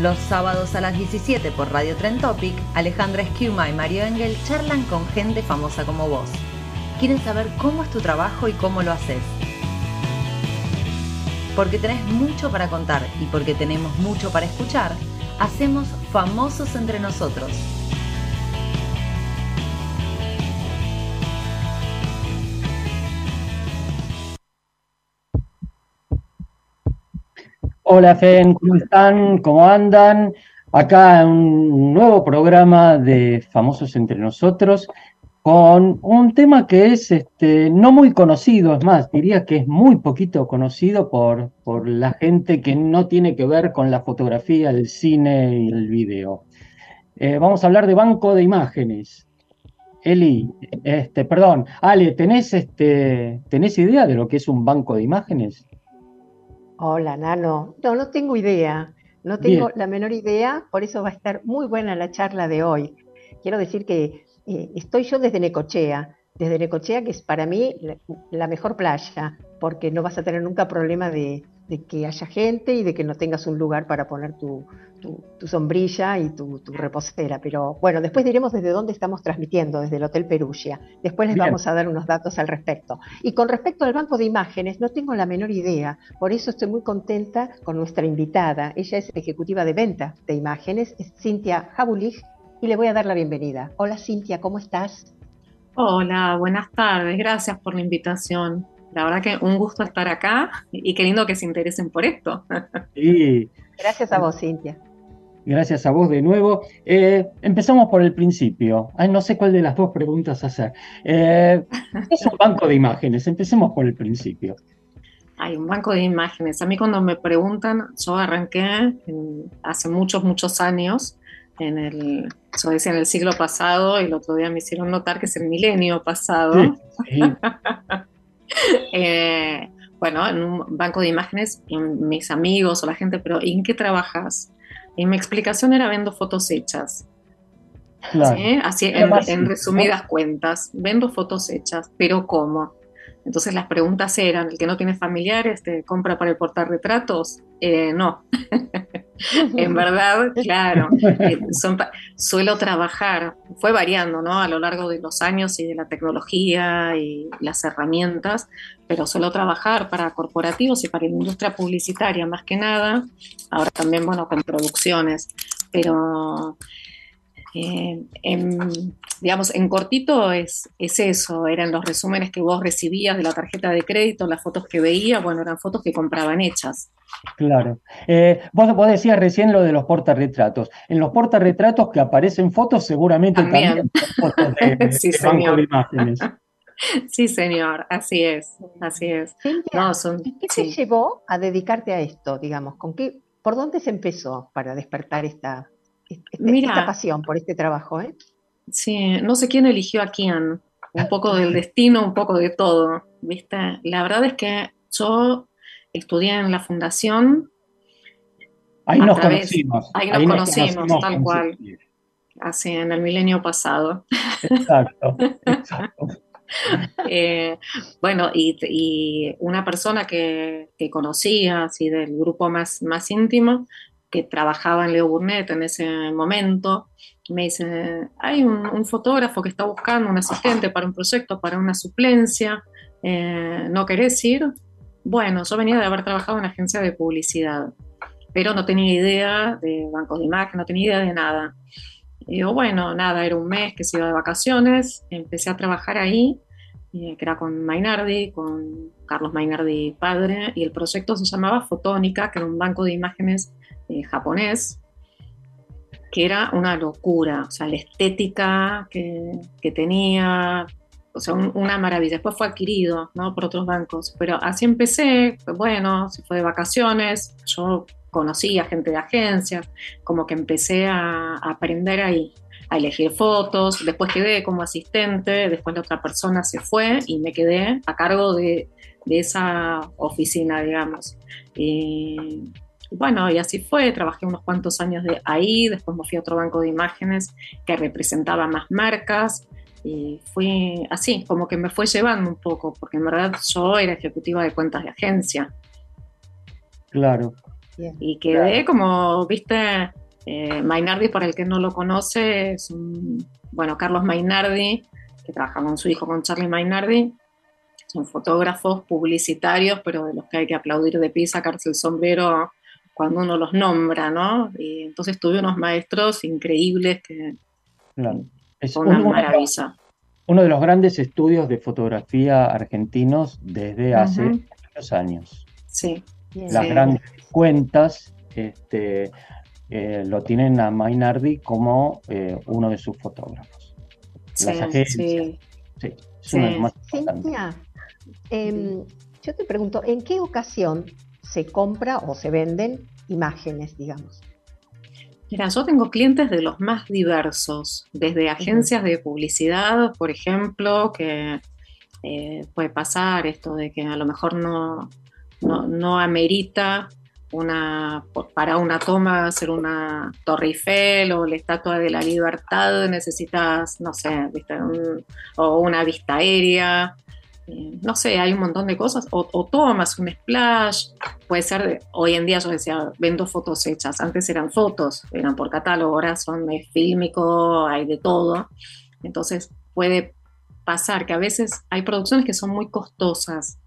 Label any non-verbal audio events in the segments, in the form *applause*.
los sábados a las 17 por Radio Trend Topic, Alejandra Esquiuma y Mario Engel charlan con gente famosa como vos. Quieren saber cómo es tu trabajo y cómo lo haces. Porque tenés mucho para contar y porque tenemos mucho para escuchar, hacemos Famosos entre nosotros Hola, Fen, ¿cómo están? ¿Cómo andan? Acá un nuevo programa de Famosos entre nosotros con un tema que es este, no muy conocido, es más, diría que es muy poquito conocido por, por la gente que no tiene que ver con la fotografía, el cine y el video. Eh, vamos a hablar de banco de imágenes. Eli, este, perdón, Ale, ¿tenés, este, ¿tenés idea de lo que es un banco de imágenes? Hola, Nano. No, no tengo idea. No tengo la menor idea, por eso va a estar muy buena la charla de hoy. Quiero decir que eh, estoy yo desde Necochea, desde Necochea, que es para mí la mejor playa, porque no vas a tener nunca problema de, de que haya gente y de que no tengas un lugar para poner tu, sombrilla y tu, reposera. Pero bueno, después diremos desde dónde estamos transmitiendo, desde el Hotel Perugia. Después les vamos a dar unos datos al respecto. Y con respecto al banco de imágenes, no tengo la menor idea. Por eso estoy muy contenta con nuestra invitada. Ella es ejecutiva de venta de imágenes, es Cintia Jabulich, y le voy a dar la bienvenida. Hola Cintia, ¿cómo estás? Hola, buenas tardes. Gracias por la invitación. La verdad que un gusto estar acá y qué lindo que se interesen por esto. Sí. Gracias a vos, Cintia. Gracias a vos de nuevo. Eh, empezamos por el principio. no sé cuál de las dos preguntas hacer. Eh, es un banco de imágenes. Empecemos por el principio. Hay un banco de imágenes. A mí cuando me preguntan, yo arranqué hace muchos, muchos años, en el, yo decía en el siglo pasado, y el otro día me hicieron notar que es el milenio pasado. Sí, *laughs* *laughs* Eh, bueno, en un banco de imágenes, mis amigos o la gente, pero ¿en qué trabajas? Y mi explicación era vendo fotos hechas. Así, en, resumidas cuentas, vendo fotos hechas, pero ¿cómo? Entonces las preguntas eran, ¿el que no tiene familiares te compra para el retratos? Eh, no. *laughs* en *laughs* verdad, claro, eh, suelo trabajar, fue variando ¿no? a lo largo de los años y de la tecnología y las herramientas, pero suelo trabajar para corporativos y para la industria publicitaria más que nada, ahora también, bueno, con producciones, pero eh, en, digamos, en cortito es, es, eso, eran los resúmenes que vos recibías de la tarjeta de crédito, las fotos que veías, bueno, eran fotos que compraban hechas. Claro. Eh, vos, vos, decías recién lo de los portarretratos. En los portarretratos que aparecen fotos, seguramente también, fotos de, *laughs* sí, señor. de imágenes. *laughs* Sí, señor, así es, así es. ¿Qué te llevó a dedicarte a esto, digamos? ¿Con qué, ¿Por dónde se empezó para despertar esta, esta, pasión por este trabajo, ¿eh? Sí, no sé quién eligió a quién, un poco del *laughs* destino, un poco de todo, ¿viste? La verdad es que yo estudié en la fundación. Ahí nos conocimos. Ahí nos, conocimos, tal cual. Así, en el milenio pasado. Exacto, *laughs* exacto. Eh, bueno, y, una persona que, que, conocía, así del grupo más, más íntimo, que trabajaba en Leo Burnett en ese momento, me dice, hay un, fotógrafo que está buscando un asistente para un proyecto, para una suplencia, eh, ¿no querés ir? Bueno, yo venía de haber trabajado en agencia de publicidad, pero no tenía idea de bancos de imagen, no tenía idea de nada. Y digo, bueno, nada, era un mes que se iba de vacaciones, empecé a trabajar ahí, eh, que era con Mainardi, con Carlos Mainardi padre, y el proyecto se llamaba Fotónica, que era un banco de imágenes eh, japonés, que era una locura, o sea, la estética que, tenía, o sea, una maravilla. Después fue adquirido, ¿no? Por otros bancos. Pero así empecé, bueno, se fue de vacaciones, yo conocí a gente de agencias, como que empecé a, aprender ahí, a elegir fotos, después quedé como asistente, después la otra persona se fue y me quedé a cargo de, esa oficina, digamos. Y bueno, y así fue, trabajé unos cuantos años de ahí, después me fui a otro banco de imágenes que representaba más marcas, y fui así, como que me fue llevando un poco, porque en verdad yo era ejecutiva de cuentas de agencia. Claro. Y quedé como, viste, eh, Mainardi, para el que no lo conoce, es un, bueno, Carlos Mainardi, que trabaja con su hijo, con Charlie Mainardi, son fotógrafos publicitarios, pero de los que hay que aplaudir de pie, sacarse el sombrero cuando uno los nombra, ¿no? Y entonces tuve unos maestros increíbles que... Claro es una maravilla. Uno de los grandes estudios de fotografía argentinos desde hace muchos años. Sí. Las grandes cuentas este, eh, lo tienen a Mainardi como eh, uno de sus fotógrafos. Las agencias. Sí. es uno de los más em, yo te pregunto, ¿en qué ocasión se compra o se venden imágenes, digamos? Mira, yo tengo clientes de los más diversos, desde agencias de publicidad, por ejemplo, que eh, puede pasar esto de que a lo mejor no, no, amerita una, para una toma hacer una Torre Eiffel o la Estatua de la Libertad, necesitas, no sé, o una vista aérea eh, no sé, hay un montón de cosas, o, tomas un splash, puede ser, hoy en día yo decía, vendo fotos hechas, antes eran fotos, eran por catálogo, ahora son de fílmico, hay de todo, entonces puede pasar que a veces hay producciones que son muy costosas,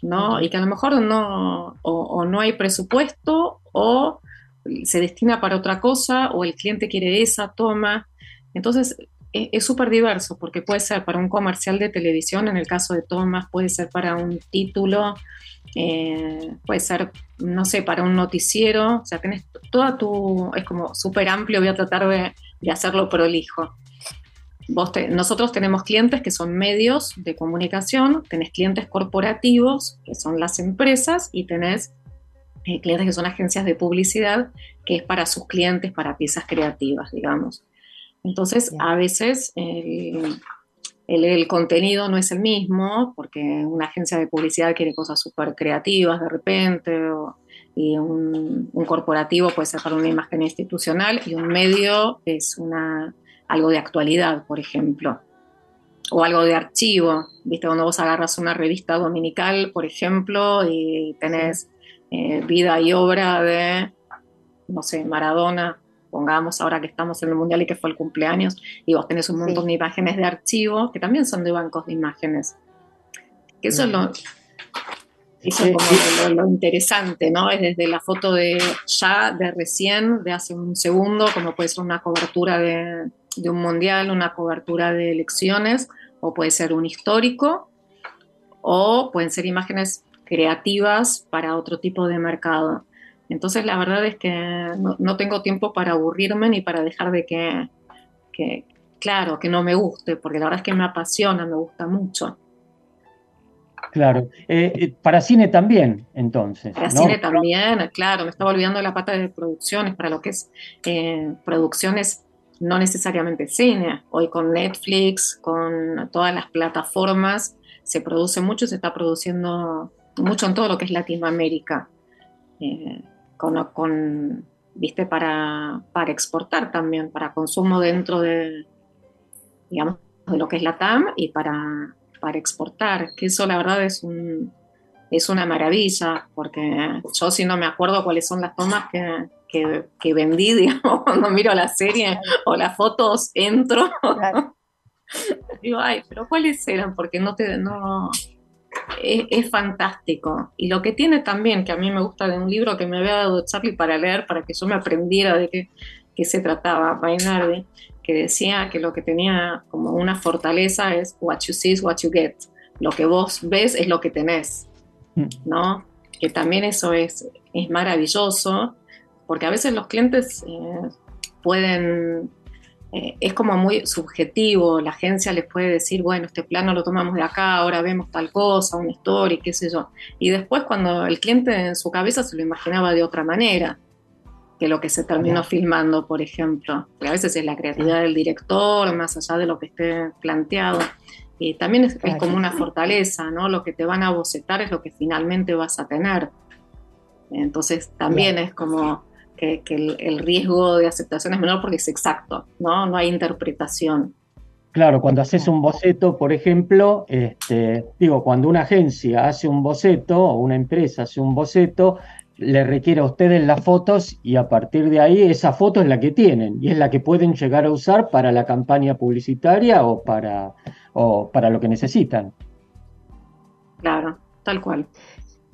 ¿no? Y que a lo mejor no, o no hay presupuesto, o se destina para otra cosa, o el cliente quiere esa toma, entonces es súper diverso porque puede ser para un comercial de televisión, en el caso de Thomas, puede ser para un título, eh, puede ser, no sé, para un noticiero, o sea, tenés toda tu, es como súper amplio, voy a tratar de, hacerlo prolijo. Vos nosotros tenemos clientes que son medios de comunicación, tenés clientes corporativos, que son las empresas, y tenés eh, clientes que son agencias de publicidad, que es para sus clientes, para piezas creativas, digamos. Entonces, a veces el, contenido no es el mismo, porque una agencia de publicidad quiere cosas súper creativas de repente, y un, corporativo puede ser para una imagen institucional, y un medio es una, algo de actualidad, por ejemplo, o algo de archivo. ¿Viste? Cuando vos agarras una revista dominical, por ejemplo, y tenés eh, vida y obra de, no sé, Maradona pongamos ahora que estamos en el mundial y que fue el cumpleaños, y vos tenés un montón de imágenes de archivo que también son de bancos de imágenes. Que eso es lo, eso es como lo, interesante, ¿no? Es desde la foto de ya, de recién, de hace un segundo, como puede ser una cobertura de, de un mundial, una cobertura de elecciones, o puede ser un histórico, o pueden ser imágenes creativas para otro tipo de mercado. Entonces la verdad es que no, tengo tiempo para aburrirme ni para dejar de que, claro, que no me guste, porque la verdad es que me apasiona, me gusta mucho. Claro, eh, eh, para cine también, entonces. Para cine también, claro, me estaba olvidando de la pata de producciones, para lo que es eh, producciones no necesariamente cine. Hoy con Netflix, con todas las plataformas, se produce mucho, se está produciendo mucho en todo lo que es Latinoamérica con, viste, para, para, exportar también, para consumo dentro de, digamos, de lo que es la TAM y para, para exportar, que eso la verdad es un, es una maravilla, porque yo si no me acuerdo cuáles son las tomas que, que, vendí, *laughs* digamos, cuando miro la serie o las fotos, entro. *laughs* Digo, ay, pero ¿cuáles eran? Porque no te, no, es, fantástico. Y lo que tiene también, que a mí me gusta de un libro que me había dado Charlie para leer, para que yo me aprendiera de qué, se trataba, Mainardi, que decía que lo que tenía como una fortaleza es what you see is what you get. Lo que vos ves es lo que tenés, mm. ¿no? Que también eso es, es maravilloso, porque a veces los clientes eh, pueden eh, es como muy subjetivo, la agencia les puede decir, bueno, este plano lo tomamos de acá, ahora vemos tal cosa, una story, qué sé yo. Y después cuando el cliente en su cabeza se lo imaginaba de otra manera que lo que se terminó filmando, por ejemplo. a veces es la creatividad del director, más allá de lo que esté planteado. Y también es, como una fortaleza, ¿no? Lo que te van a bocetar es lo que finalmente vas a tener. Entonces también es como que, el, riesgo de aceptación es menor porque es exacto, ¿no? No hay interpretación. Claro, cuando haces un boceto, por ejemplo, este, digo, cuando una agencia hace un boceto o una empresa hace un boceto, le requiere a ustedes las fotos y a partir de ahí esa foto es la que tienen y es la que pueden llegar a usar para la campaña publicitaria o para, o para lo que necesitan. Claro, tal cual.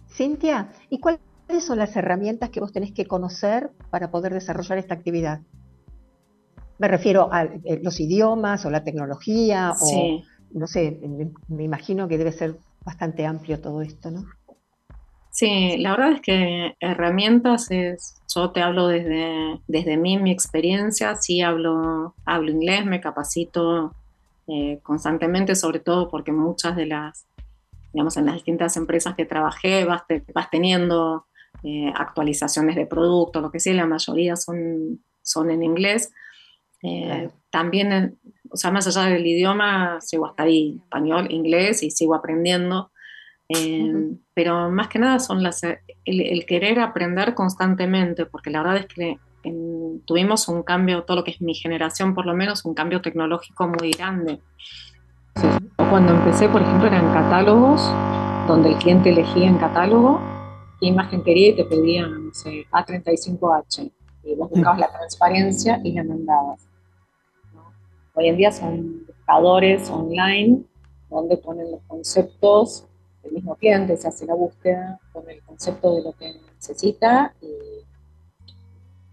Cintia, ¿y cuál ¿Cuáles son las herramientas que vos tenés que conocer para poder desarrollar esta actividad? Me refiero a eh, los idiomas o la tecnología o, no sé, me, imagino que debe ser bastante amplio todo esto, ¿no? Sí, la verdad es que herramientas es, yo te hablo desde, desde mí, mi experiencia, sí hablo, hablo inglés, me capacito eh, constantemente, sobre todo porque muchas de las, digamos, en las distintas empresas que trabajé vas, vas teniendo eh, actualizaciones de producto, lo que sea, la mayoría son, son en inglés. Eh, también, o sea, más allá del idioma, sigo hasta ahí, español, inglés, y sigo aprendiendo. Eh, pero más que nada son las, el, querer aprender constantemente, porque la verdad es que tuvimos un cambio, todo lo que es mi generación por lo menos, un cambio tecnológico muy grande. Cuando empecé, por ejemplo, eran catálogos, donde el cliente elegía en catálogo qué imagen quería y te pedían, no sé, A35H. Y vos buscabas la transparencia y la mandabas. Hoy en día son buscadores online donde ponen los conceptos del mismo cliente, se hace la búsqueda con el concepto de lo que necesita y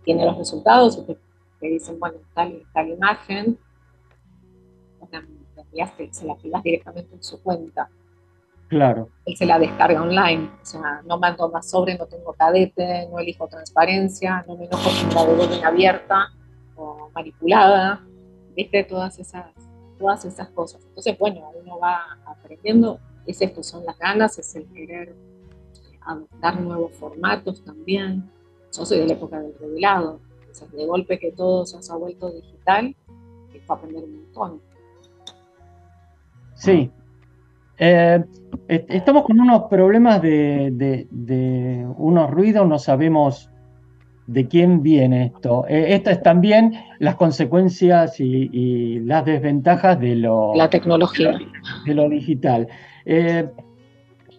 tiene los resultados y te, dicen, bueno, tal, imagen, se la activas directamente en su cuenta. Claro. Él se la descarga online. O sea, no mando más sobre, no tengo cadete, no elijo transparencia, no me enojo si la devuelven abierta o manipulada. ¿Viste? Todas esas, todas esas cosas. Entonces, bueno, uno va aprendiendo. Es esto, son las ganas, es el querer adoptar nuevos formatos también. Yo soy de la época del revelado. Entonces, de golpe que todo se ha vuelto digital, es para aprender un montón. Sí, eh, estamos con unos problemas de, unos ruidos, no sabemos de quién viene esto. Eh, estas es también las consecuencias y, las desventajas de lo, La tecnología. De lo digital. Eh,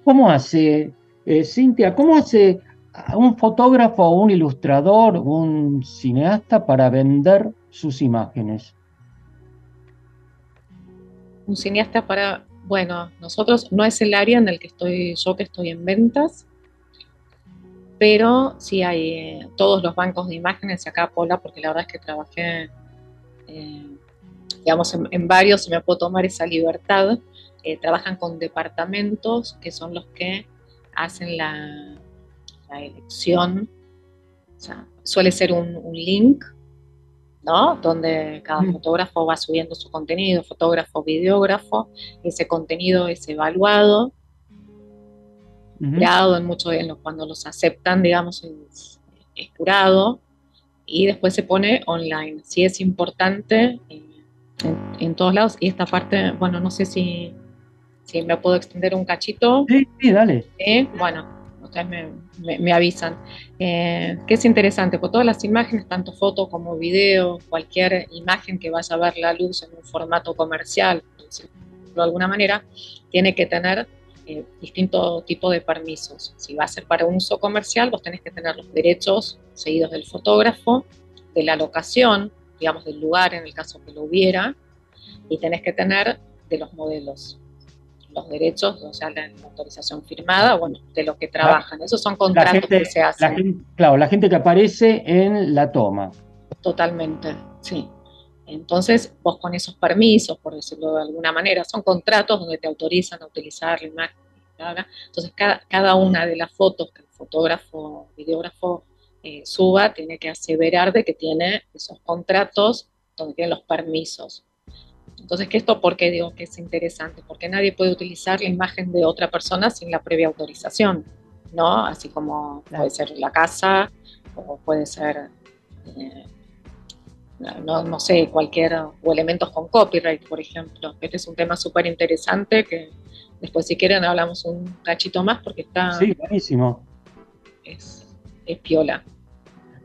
¿Cómo hace, Cintia, cómo hace un fotógrafo, un ilustrador, un cineasta para vender sus imágenes? Un cineasta para bueno, nosotros no es el área en el que estoy yo que estoy en ventas, pero sí hay eh, todos los bancos de imágenes acá Pola, porque la verdad es que trabajé, eh, digamos, en, varios, se me puedo tomar esa libertad, eh, trabajan con departamentos que son los que hacen la, elección, o sea, suele ser un link ¿no? Donde cada mm. fotógrafo va subiendo su contenido, fotógrafo, videógrafo, ese contenido es evaluado, uh en mucho, cuando los aceptan, digamos, es, curado y después se pone online. Sí es importante eh, en, todos lados y esta parte, bueno, no sé si, si me puedo extender un cachito. Sí, sí, dale. bueno, ustedes me, avisan. Eh, que es interesante, por todas las imágenes, tanto foto como video, cualquier imagen que vaya a ver la luz en un formato comercial, de alguna manera, tiene que tener eh, distinto tipo de permisos. Si va a ser para un uso comercial, vos tenés que tener los derechos seguidos del fotógrafo, de la locación, digamos, del lugar en el caso que lo hubiera, y tenés que tener de los modelos los derechos, o sea, la, autorización firmada, bueno, de lo que trabajan. Esos son contratos que se hacen. claro, la gente que aparece en la toma. Totalmente, sí. Entonces, vos con esos permisos, por decirlo de alguna manera, son contratos donde te autorizan a utilizar la imagen. Entonces, cada, cada una de las fotos que el fotógrafo, videógrafo eh, suba, tiene que aseverar de que tiene esos contratos donde tienen los permisos. Entonces, ¿qué esto por qué digo que es interesante? Porque nadie puede utilizar la imagen de otra persona sin la previa autorización, ¿no? Así como puede ser la casa o puede ser, eh, no, no, sé, cualquier, o elementos con copyright, por ejemplo. Este es un tema súper interesante que después si quieren hablamos un cachito más porque está... Sí, buenísimo. Es, es piola.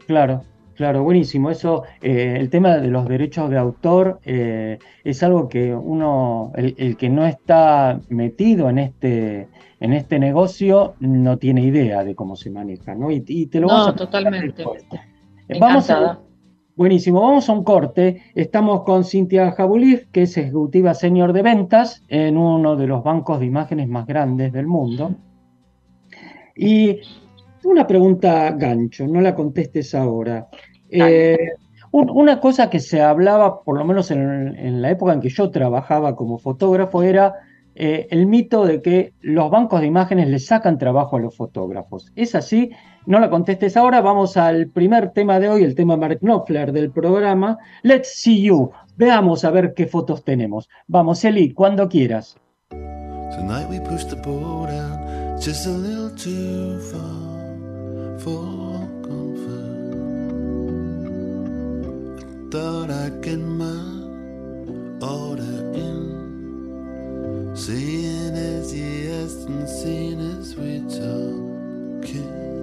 Claro. Claro, buenísimo. Eso, eh, el tema de los derechos de autor eh, es algo que uno, el, que no está metido en este, en este negocio, no tiene idea de cómo se maneja, ¿no? Y, te lo no, totalmente. Vamos a, buenísimo, vamos a un corte. Estamos con Cintia Jabulif, que es ejecutiva senior de ventas en uno de los bancos de imágenes más grandes del mundo. Y una pregunta gancho, no la contestes ahora. Eh, una cosa que se hablaba, por lo menos en, la época en que yo trabajaba como fotógrafo, era eh, el mito de que los bancos de imágenes le sacan trabajo a los fotógrafos. ¿Es así? No la contestes ahora. Vamos al primer tema de hoy, el tema Mark Knopfler del programa. Let's see you. Veamos a ver qué fotos tenemos. Vamos, Eli, cuando quieras. Tonight we the boat out just a little too far. for thought I'd get my order in, seeing as yes and seeing as we talking.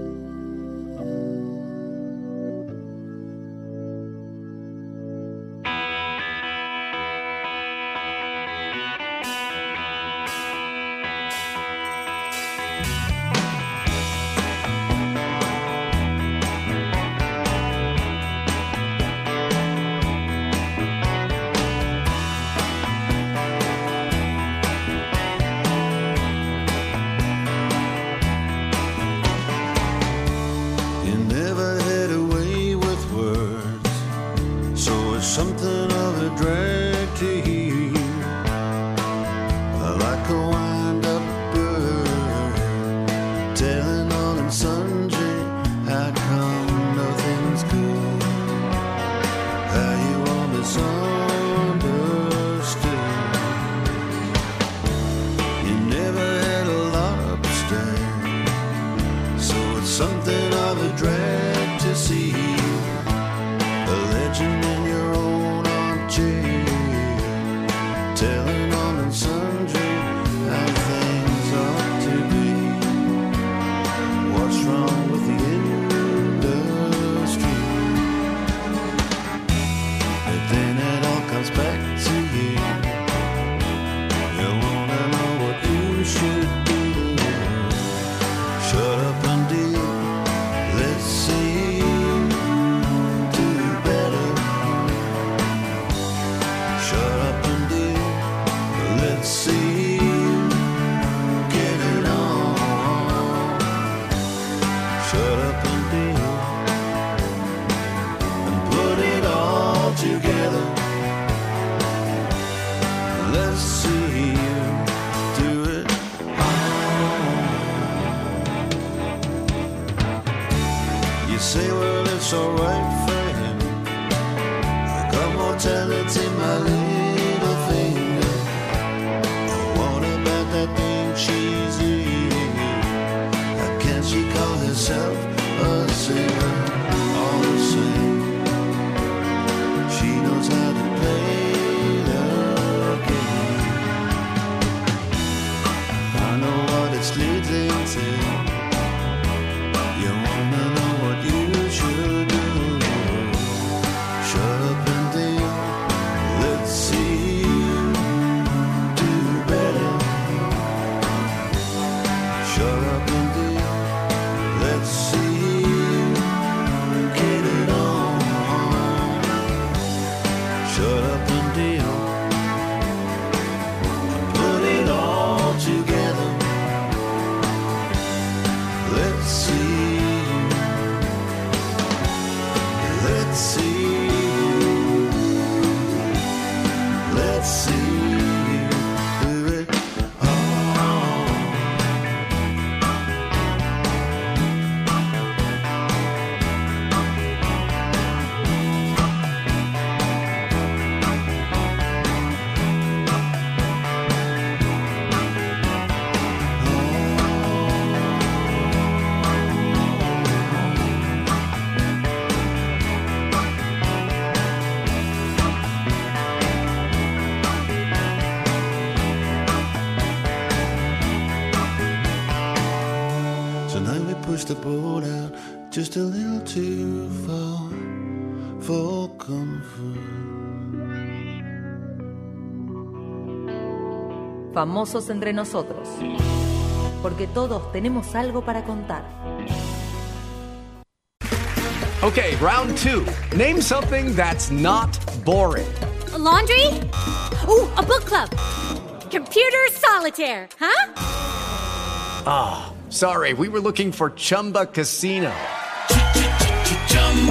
Famosos entre nosotros, porque todos tenemos algo para contar. Okay, round two. Name something that's not boring. A laundry? Ooh, a book club. Computer solitaire, huh? Ah, oh, sorry, we were looking for Chumba Casino.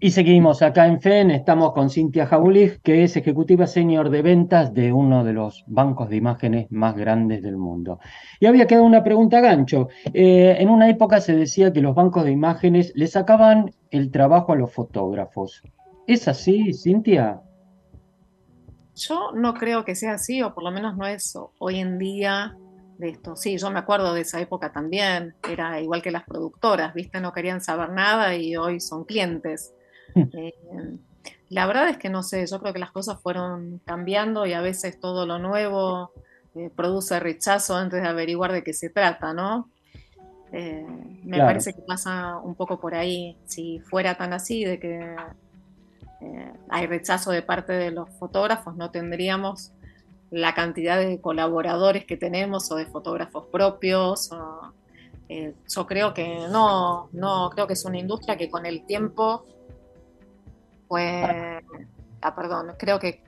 Y seguimos acá en FEN, estamos con Cintia Jaulich, que es ejecutiva senior de ventas de uno de los bancos de imágenes más grandes del mundo. Y había quedado una pregunta gancho. Eh, en una época se decía que los bancos de imágenes le sacaban el trabajo a los fotógrafos. ¿Es así, Cintia? Yo no creo que sea así, o por lo menos no es hoy en día de esto. Sí, yo me acuerdo de esa época también, era igual que las productoras, ¿viste? No querían saber nada y hoy son clientes. Eh, la verdad es que no sé, yo creo que las cosas fueron cambiando y a veces todo lo nuevo eh, produce rechazo antes de averiguar de qué se trata, ¿no? Eh, me parece que pasa un poco por ahí. Si fuera tan así, de que hay rechazo de parte de los fotógrafos, no tendríamos la cantidad de colaboradores que tenemos o de fotógrafos propios. yo creo que no, no, creo que es una industria que con el tiempo fue, ah, perdón, creo que,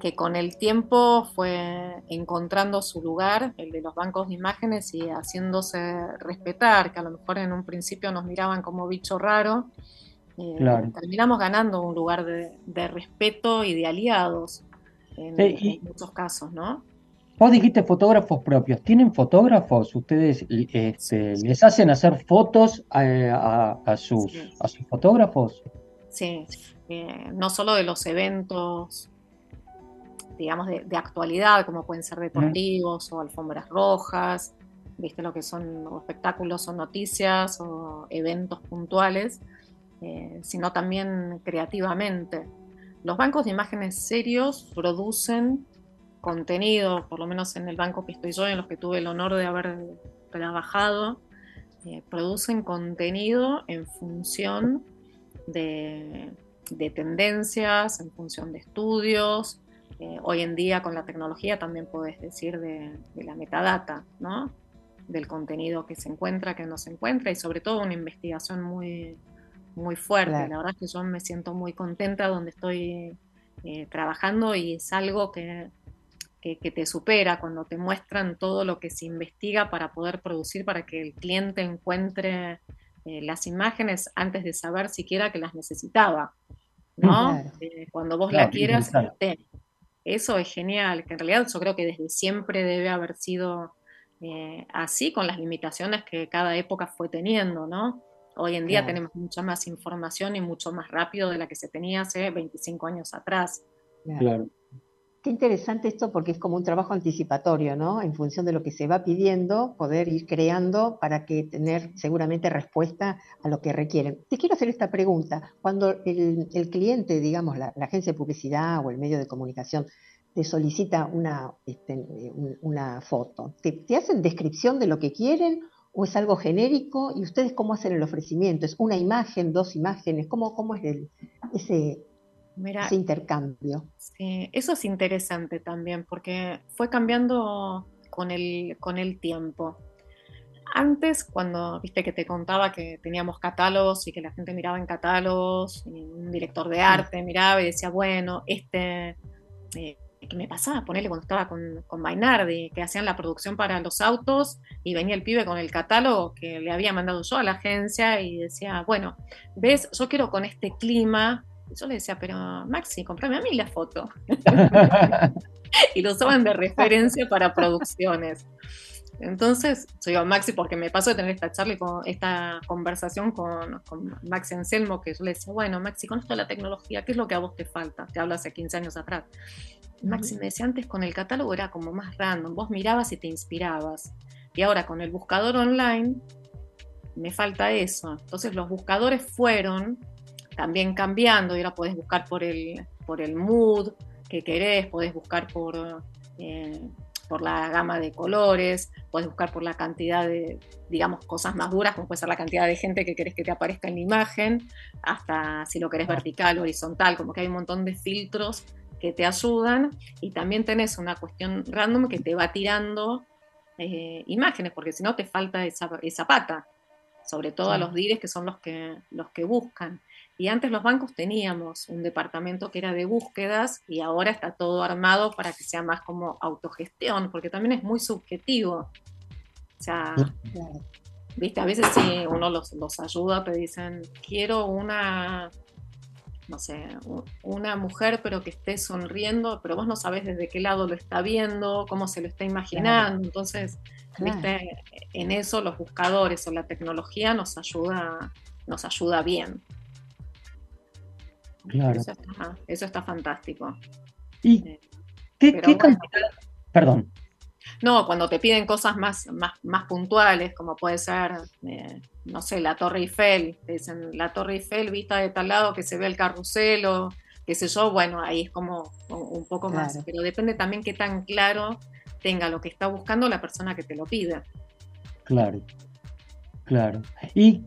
que, con el, tiempo fue encontrando su lugar, el de los bancos de imágenes, y haciéndose respetar, que a lo mejor en un principio nos miraban como bicho raro. Eh, terminamos ganando un lugar de, respeto y de aliados en, muchos casos, ¿no? Vos dijiste fotógrafos propios. ¿Tienen fotógrafos? ¿Ustedes este, les hacen hacer fotos a, sus, a sus fotógrafos? Sí, eh, no solo de los eventos, digamos, de, actualidad, como pueden ser deportivos o alfombras rojas, viste lo que son espectáculos o noticias o eventos puntuales, eh, sino también creativamente. Los bancos de imágenes serios producen contenido, por lo menos en el banco que estoy yo, en los que tuve el honor de haber trabajado, eh, producen contenido en función de, tendencias, en función de estudios. Eh, hoy en día con la tecnología también puedes decir de, la metadata, ¿no? del contenido que se encuentra, que no se encuentra y sobre todo una investigación muy, muy fuerte. La verdad es que yo me siento muy contenta donde estoy eh, trabajando y es algo que, que, te supera cuando te muestran todo lo que se investiga para poder producir, para que el cliente encuentre eh, las imágenes antes de saber siquiera que las necesitaba. ¿no? Eh, cuando vos la quieras, eso es genial, que en realidad yo creo que desde siempre debe haber sido eh, así, con las limitaciones que cada época fue teniendo, ¿no? Hoy en día tenemos mucha más información y mucho más rápido de la que se tenía hace 25 años atrás. Claro. Qué interesante esto porque es como un trabajo anticipatorio, ¿no? En función de lo que se va pidiendo, poder ir creando para que tener seguramente respuesta a lo que requieren. Te quiero hacer esta pregunta. Cuando el, cliente, digamos, la, agencia de publicidad o el medio de comunicación, te solicita una, este, una foto, ¿te, hacen descripción de lo que quieren o es algo genérico? ¿Y ustedes cómo hacen el ofrecimiento? ¿Es una imagen, dos imágenes? ¿Cómo, cómo es el, ese, ese intercambio. Sí, eso es interesante también porque fue cambiando con el, con el tiempo. Antes, cuando viste que te contaba que teníamos catálogos y que la gente miraba en catálogos, y un director de arte miraba y decía, bueno, este, eh, que me pasaba, ponerle cuando estaba con, con Bainardi, que hacían la producción para los autos y venía el pibe con el catálogo que le había mandado yo a la agencia y decía, bueno, ves, yo quiero con este clima. Yo le decía, pero Maxi, comprame a mí la foto. *laughs* y lo usaban de referencia para producciones. Entonces, yo digo Maxi porque me pasó de tener esta charla y con esta conversación con, con, Maxi Anselmo, que yo le decía, bueno, Maxi, con esto de la tecnología, ¿qué es lo que a vos te falta? Te hablo hace 15 años atrás. Maxi me decía, antes con el catálogo era como más random, vos mirabas y te inspirabas. Y ahora con el buscador online, me falta eso. Entonces los buscadores fueron también cambiando y ahora podés buscar por el, por el mood que querés, podés buscar por... Eh, por la gama de colores, puedes buscar por la cantidad de, digamos, cosas más duras, como puede ser la cantidad de gente que querés que te aparezca en la imagen, hasta si lo querés vertical, horizontal, como que hay un montón de filtros que te ayudan y también tenés una cuestión random que te va tirando eh, imágenes, porque si no te falta esa, esa pata, sobre todo a los DIRES que son los que, los que buscan. Y antes los bancos teníamos un departamento que era de búsquedas y ahora está todo armado para que sea más como autogestión, porque también es muy subjetivo. O sea, viste, a veces si uno los, los ayuda, te dicen, quiero una, no sé, una mujer pero que esté sonriendo, pero vos no sabes desde qué lado lo está viendo, cómo se lo está imaginando. Entonces, viste, en eso los buscadores o la tecnología nos ayuda, nos ayuda bien. Claro. Eso está, fantástico. ¿Y qué, cantidad? Perdón. No, cuando te piden cosas más, más, más puntuales, como puede ser, eh, no sé, la Torre Eiffel, te dicen la Torre Eiffel vista de tal lado que se ve el carrusel o qué sé yo, bueno, ahí es como un poco más, pero depende también qué tan claro tenga lo que está buscando la persona que te lo pide. Claro, claro. ¿Y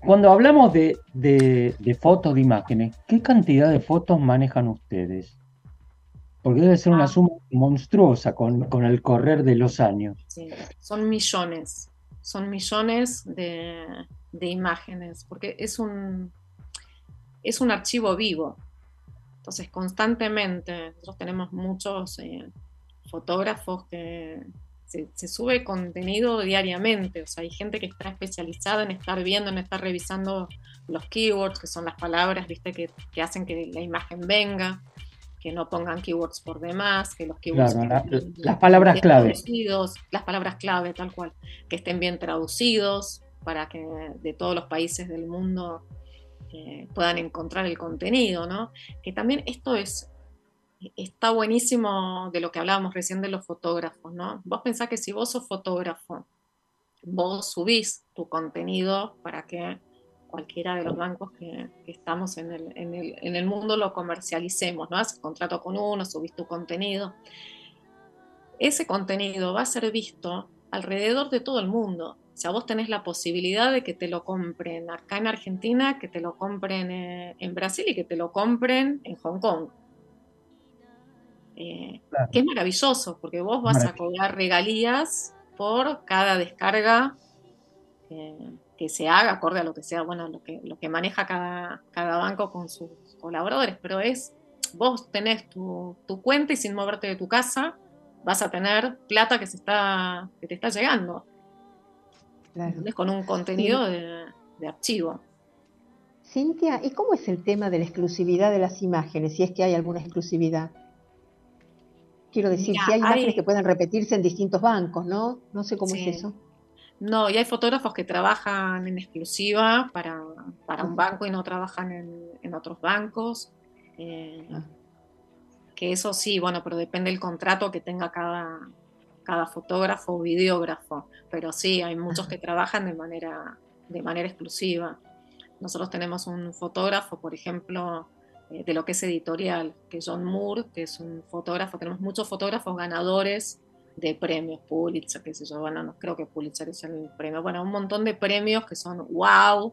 cuando hablamos de, fotos, de imágenes, ¿qué cantidad de fotos manejan ustedes? Porque debe ser una ah. suma monstruosa con, el correr de los años. Sí, son millones, son millones de, imágenes, porque es un, es un archivo vivo. Entonces, constantemente, nosotros tenemos muchos eh, fotógrafos que, se, sube contenido diariamente, o sea, hay gente que está especializada en estar viendo, en estar revisando los keywords, que son las palabras, viste, que, hacen que la imagen venga, que no pongan keywords por demás, que los keywords... las palabras clave. Las palabras clave, tal cual, que estén bien traducidos para que de todos los países del mundo eh, puedan encontrar el contenido, ¿no? Que también esto es está buenísimo de lo que hablábamos recién de los fotógrafos, ¿no? Vos pensás que si vos sos fotógrafo, vos subís tu contenido para que cualquiera de los bancos que, estamos en el, en, el, mundo lo comercialicemos, ¿no? Haces contrato con uno, subís tu contenido. Ese contenido va a ser visto alrededor de todo el mundo. O sea, vos tenés la posibilidad de que te lo compren acá en Argentina, que te lo compren eh, en Brasil y que te lo compren en Hong Kong. Eh, que es maravilloso, porque vos vas a cobrar regalías por cada descarga eh, que se haga, acorde a lo que sea, bueno, lo que, lo que maneja cada, cada banco con sus colaboradores, pero es, vos tenés tu, cuenta y sin moverte de tu casa, vas a tener plata que, se está, que te está llegando. Con un contenido de, de archivo. Cintia, ¿y cómo es el tema de la exclusividad de las imágenes, si es que hay alguna exclusividad? Quiero decir, si hay imágenes que pueden repetirse en distintos bancos, ¿no? No sé cómo es eso. No, y hay fotógrafos que trabajan en exclusiva para, un banco y no trabajan en, otros bancos. Eh, ah. Que eso sí, bueno, pero depende del contrato que tenga cada, cada fotógrafo o videógrafo. Pero sí, hay muchos que trabajan de manera, de manera exclusiva. Nosotros tenemos un fotógrafo, por ejemplo, de lo que es editorial, que John Moore, que es un fotógrafo, tenemos muchos fotógrafos ganadores de premios, Pulitzer, qué sé yo, bueno, no creo que Pulitzer es el premio, bueno, un montón de premios que son wow,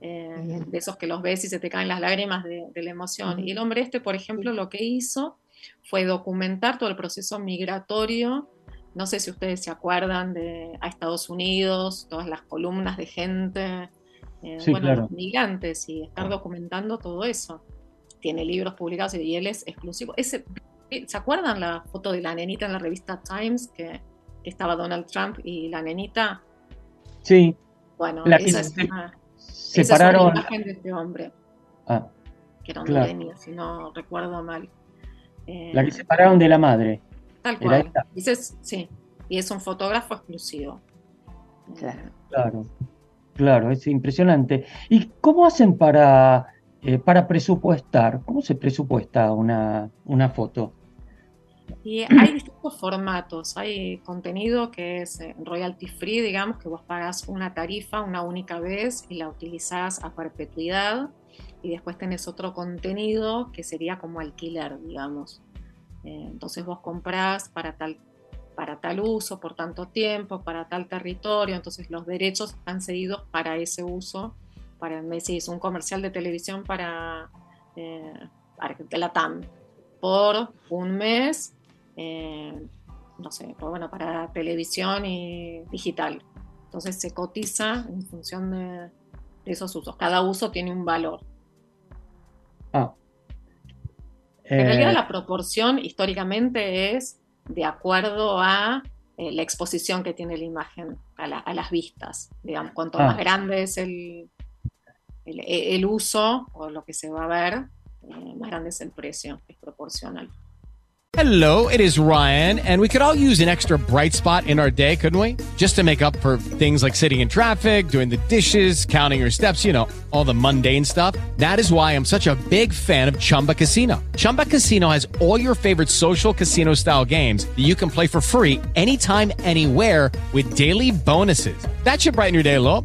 eh, de esos que los ves y se te caen las lágrimas de, la emoción. Y el hombre este, por ejemplo, lo que hizo fue documentar todo el proceso migratorio. No sé si ustedes se acuerdan de a Estados Unidos, todas las columnas de gente, eh, bueno, los migrantes y estar documentando todo eso tiene libros publicados y él es exclusivo. Ese, ¿Se acuerdan la foto de la nenita en la revista Times que, estaba Donald Trump y la nenita? Sí. Bueno, esa, es una, separaron... imagen de este hombre. Ah, que era un si no recuerdo mal. la que separaron de la madre. Tal cual. Dices, sí, y es un fotógrafo exclusivo. Claro. Claro, claro, es impresionante. ¿Y cómo hacen para, eh, para presupuestar? ¿Cómo se presupuesta una, una foto? Y hay distintos formatos. Hay contenido que es eh, royalty free, digamos, que vos pagas una tarifa una única vez y la utilizás a perpetuidad. Y después tenés otro contenido que sería como alquiler, digamos. Eh, entonces vos comprás para tal para tal uso por tanto tiempo, para tal territorio, entonces los derechos están cedidos para ese uso, para, me decís, un comercial de televisión para, eh, la TAM, por un mes, eh, no sé, bueno, para televisión y digital. Entonces se cotiza en función de, esos usos. Cada uso tiene un valor. Ah. En realidad eh, la proporción históricamente es de acuerdo a eh, la exposición que tiene la imagen a, las vistas. Digamos, cuanto más ah. grande es el, el, uso o lo que se va a ver, eh, más grande es el precio, es proporcional. Hello, it is Ryan, and we could all use an extra bright spot in our day, couldn't we? Just to make up for things like sitting in traffic, doing the dishes, counting your steps, you know, all the mundane stuff. That is why I'm such a big fan of Chumba Casino. Chumba Casino has all your favorite social casino style games that you can play for free anytime, anywhere with daily bonuses. That should brighten your day a little.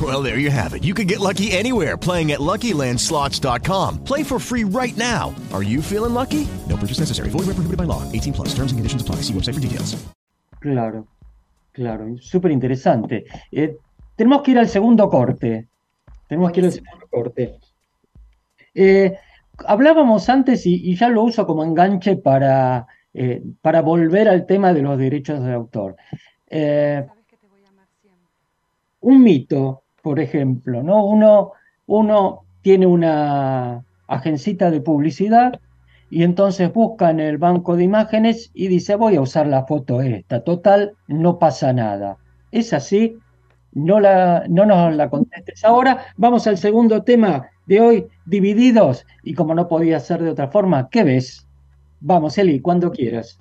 Well, there you have it. You can get lucky anywhere playing at LuckyLandSlots.com. Play for free right now. Are you feeling lucky? No purchase necessary. Void where prohibited by law. 18 plus. Terms and conditions apply. See website for details. Claro, claro. Súper interesante. Eh, tenemos que ir al segundo corte. Tenemos que ir al segundo corte. Eh, hablábamos antes y, ya lo uso como enganche para, eh, para volver al tema de los derechos de autor. Eh, un mito, por ejemplo, ¿no? Uno, uno tiene una agencita de publicidad y entonces busca en el banco de imágenes y dice voy a usar la foto esta, total, no pasa nada. ¿Es así? No, la, no nos la contestes ahora. Vamos al segundo tema de hoy, divididos, y como no podía ser de otra forma, ¿qué ves? Vamos, Eli, cuando quieras.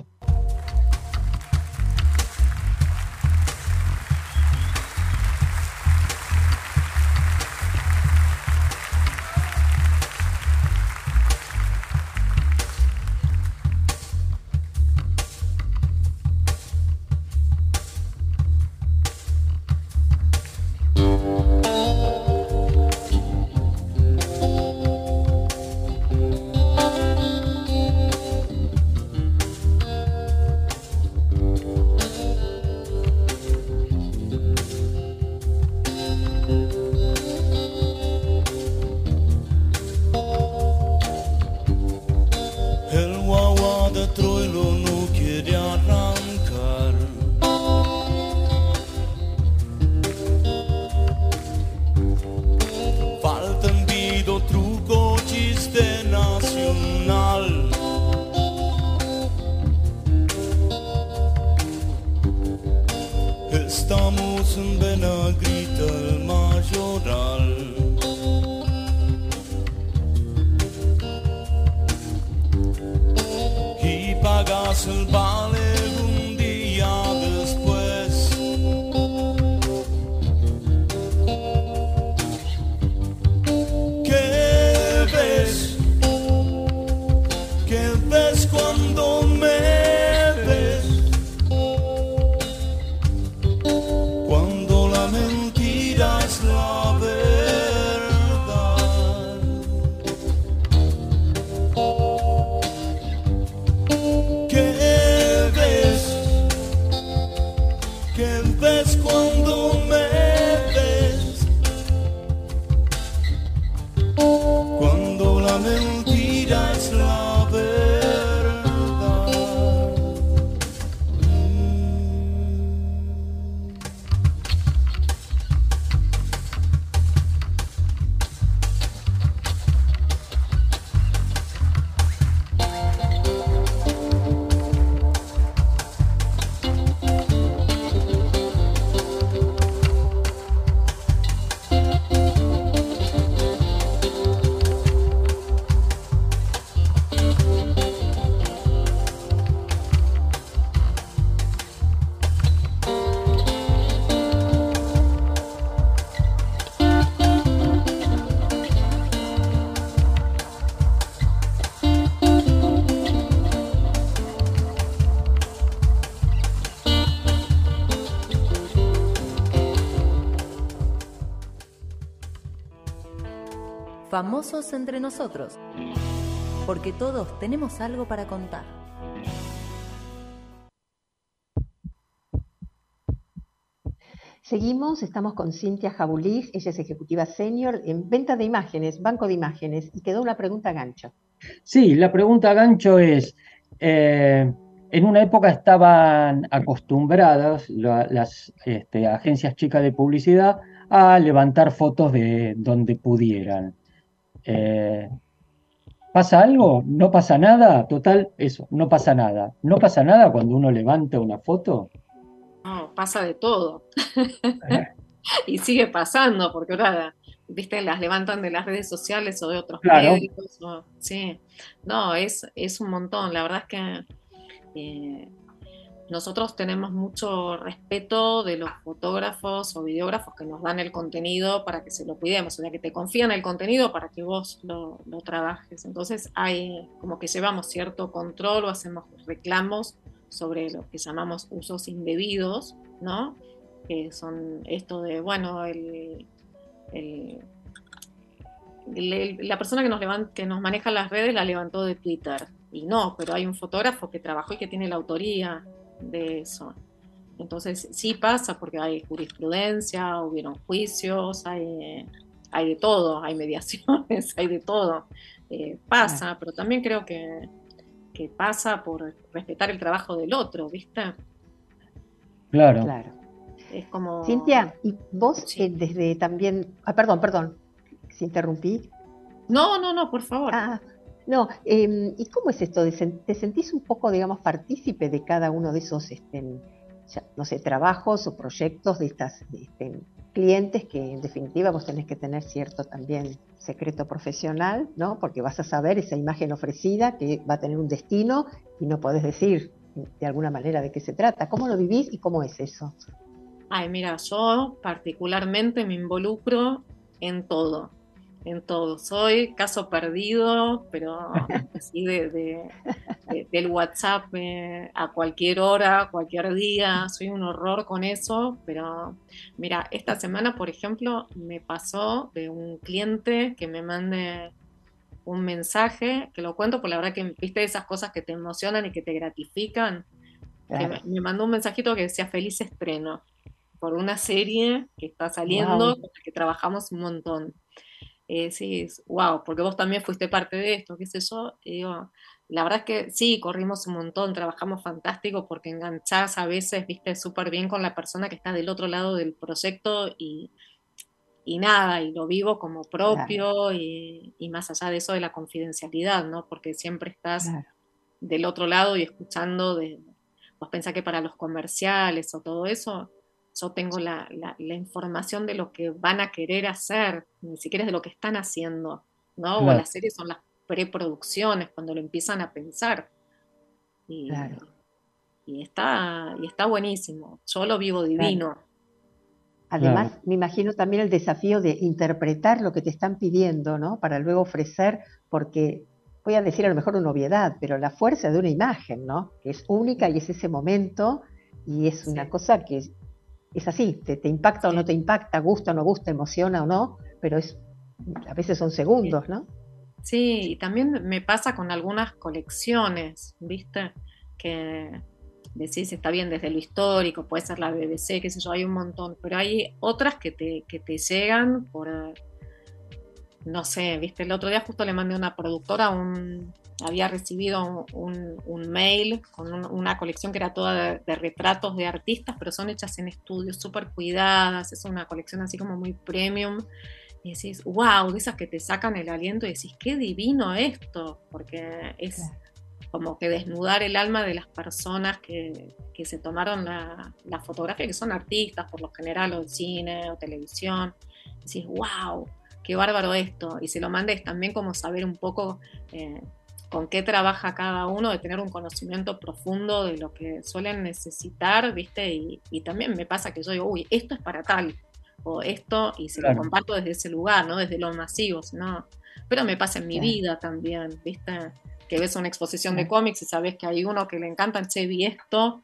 Famosos entre nosotros, porque todos tenemos algo para contar. Seguimos, estamos con Cintia Jabulig, ella es ejecutiva senior en venta de imágenes, banco de imágenes, y quedó una pregunta gancho. Sí, la pregunta gancho es, eh, en una época estaban acostumbradas las este, agencias chicas de publicidad a levantar fotos de donde pudieran. Eh, ¿Pasa algo? ¿No pasa nada? Total, eso, no pasa nada. ¿No pasa nada cuando uno levanta una foto? No, pasa de todo. *laughs* y sigue pasando, porque ahora, viste, las levantan de las redes sociales o de otros medios. sí, no, es, es un montón. La verdad es que eh, nosotros tenemos mucho respeto de los fotógrafos o videógrafos que nos dan el contenido para que se lo cuidemos, o sea, que te confían el contenido para que vos lo, trabajes. Entonces hay como que llevamos cierto control o hacemos reclamos sobre lo que llamamos usos indebidos, ¿no? Que son esto de, bueno, el, la persona que nos, que nos maneja las redes la levantó de Twitter. Y no, pero hay un fotógrafo que trabajó y que tiene la autoría de eso. Entonces sí pasa porque hay jurisprudencia, hubieron juicios, hay, hay de todo, hay *laughs* mediaciones, hay de todo. Eh, pasa, pero también creo que que pasa por respetar el trabajo del otro, ¿viste? Claro. Claro. Es como... Cintia, ¿y vos eh, desde también... Ah, perdón, perdón, si interrumpí. No, no, no, por favor. Ah, no, em, ¿y cómo es esto? ¿Te sentís un poco, digamos, partícipe de cada uno de esos, este, no sé, trabajos o proyectos de estas este, clientes que en definitiva vos tenés que tener cierto también secreto profesional, ¿no? Porque vas a saber esa imagen ofrecida que va a tener un destino y no podés decir de alguna manera de qué se trata. ¿Cómo lo vivís y cómo es eso? Ay, mira, yo particularmente me involucro en todo en todo. Soy caso perdido, pero *laughs* así de, del WhatsApp eh, a cualquier hora, cualquier día. Soy un horror con eso, pero mira, esta semana, por ejemplo, me pasó de un cliente que me mande un mensaje, que lo cuento, por la verdad que viste esas cosas que te emocionan y que te gratifican. me, mandó un mensajito que decía feliz estreno por una serie que está saliendo, con la que trabajamos un montón eh, sí, wow, porque vos también fuiste parte de esto, qué sé yo. digo, la verdad es que sí, corrimos un montón, trabajamos fantástico porque enganchás a veces, viste, súper bien con la persona que está del otro lado del proyecto y, y nada, y lo vivo como propio y, más allá de eso de la confidencialidad, ¿no? Porque siempre estás del otro lado y escuchando de, vos pensás que para los comerciales o todo eso, yo tengo la, información de lo que van a querer hacer, ni siquiera es de lo que están haciendo, ¿no? O las series son las preproducciones, cuando lo empiezan a pensar. Y, y, está, y está buenísimo, yo lo vivo divino. Además, me imagino también el desafío de interpretar lo que te están pidiendo, ¿no? Para luego ofrecer, porque voy a decir a lo mejor una obviedad, pero la fuerza de una imagen, ¿no? Que es única y es ese momento y es una cosa que es así, te, impacta o no te impacta, gusta o no gusta, emociona o no, pero es a veces son segundos, ¿no? Sí, y también me pasa con algunas colecciones, ¿viste? Que decís, está bien desde lo histórico, puede ser la BBC, qué sé yo, hay un montón, pero hay otras que te, que te llegan por, no sé, ¿viste? El otro día justo le mandé a una productora un, había recibido un, mail con una colección que era toda de, retratos de artistas, pero son hechas en estudios súper cuidadas, es una colección así como muy premium. Y decís, wow, de esas que te sacan el aliento y decís, qué divino esto, porque es como que desnudar el alma de las personas que, se tomaron la, fotografía, que son artistas por lo general, o cine o televisión. decís, wow, qué bárbaro esto. Y se lo mandes también como saber un poco eh, con qué trabaja cada uno, de tener un conocimiento profundo de lo que suelen necesitar, ¿viste? Y, también me pasa que yo digo, uy, esto es para tal, o esto, y se lo comparto desde ese lugar, ¿no? Desde los masivos, ¿no? Pero me pasa en mi vida también, ¿viste? Que ves una exposición de cómics y sabes que hay uno que le encanta, che, vi esto.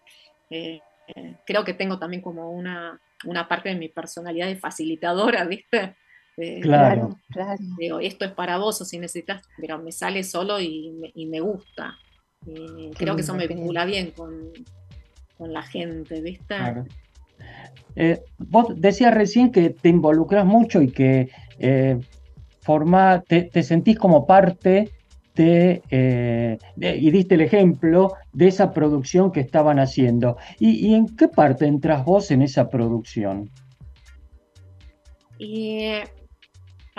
Eh, eh, creo que tengo también como una, una parte de mi personalidad de facilitadora, *laughs* ¿viste? Claro, claro. Digo, esto es para vos o si necesitas, pero me sale solo y me, gusta. creo que eso me vincula bien con, la gente, ¿viste? Eh, vos decías recién que te involucras mucho y que eh, forma, te, sentís como parte eh, de, y diste el ejemplo de esa producción que estaban haciendo. ¿Y, en qué parte entras vos en esa producción? Y,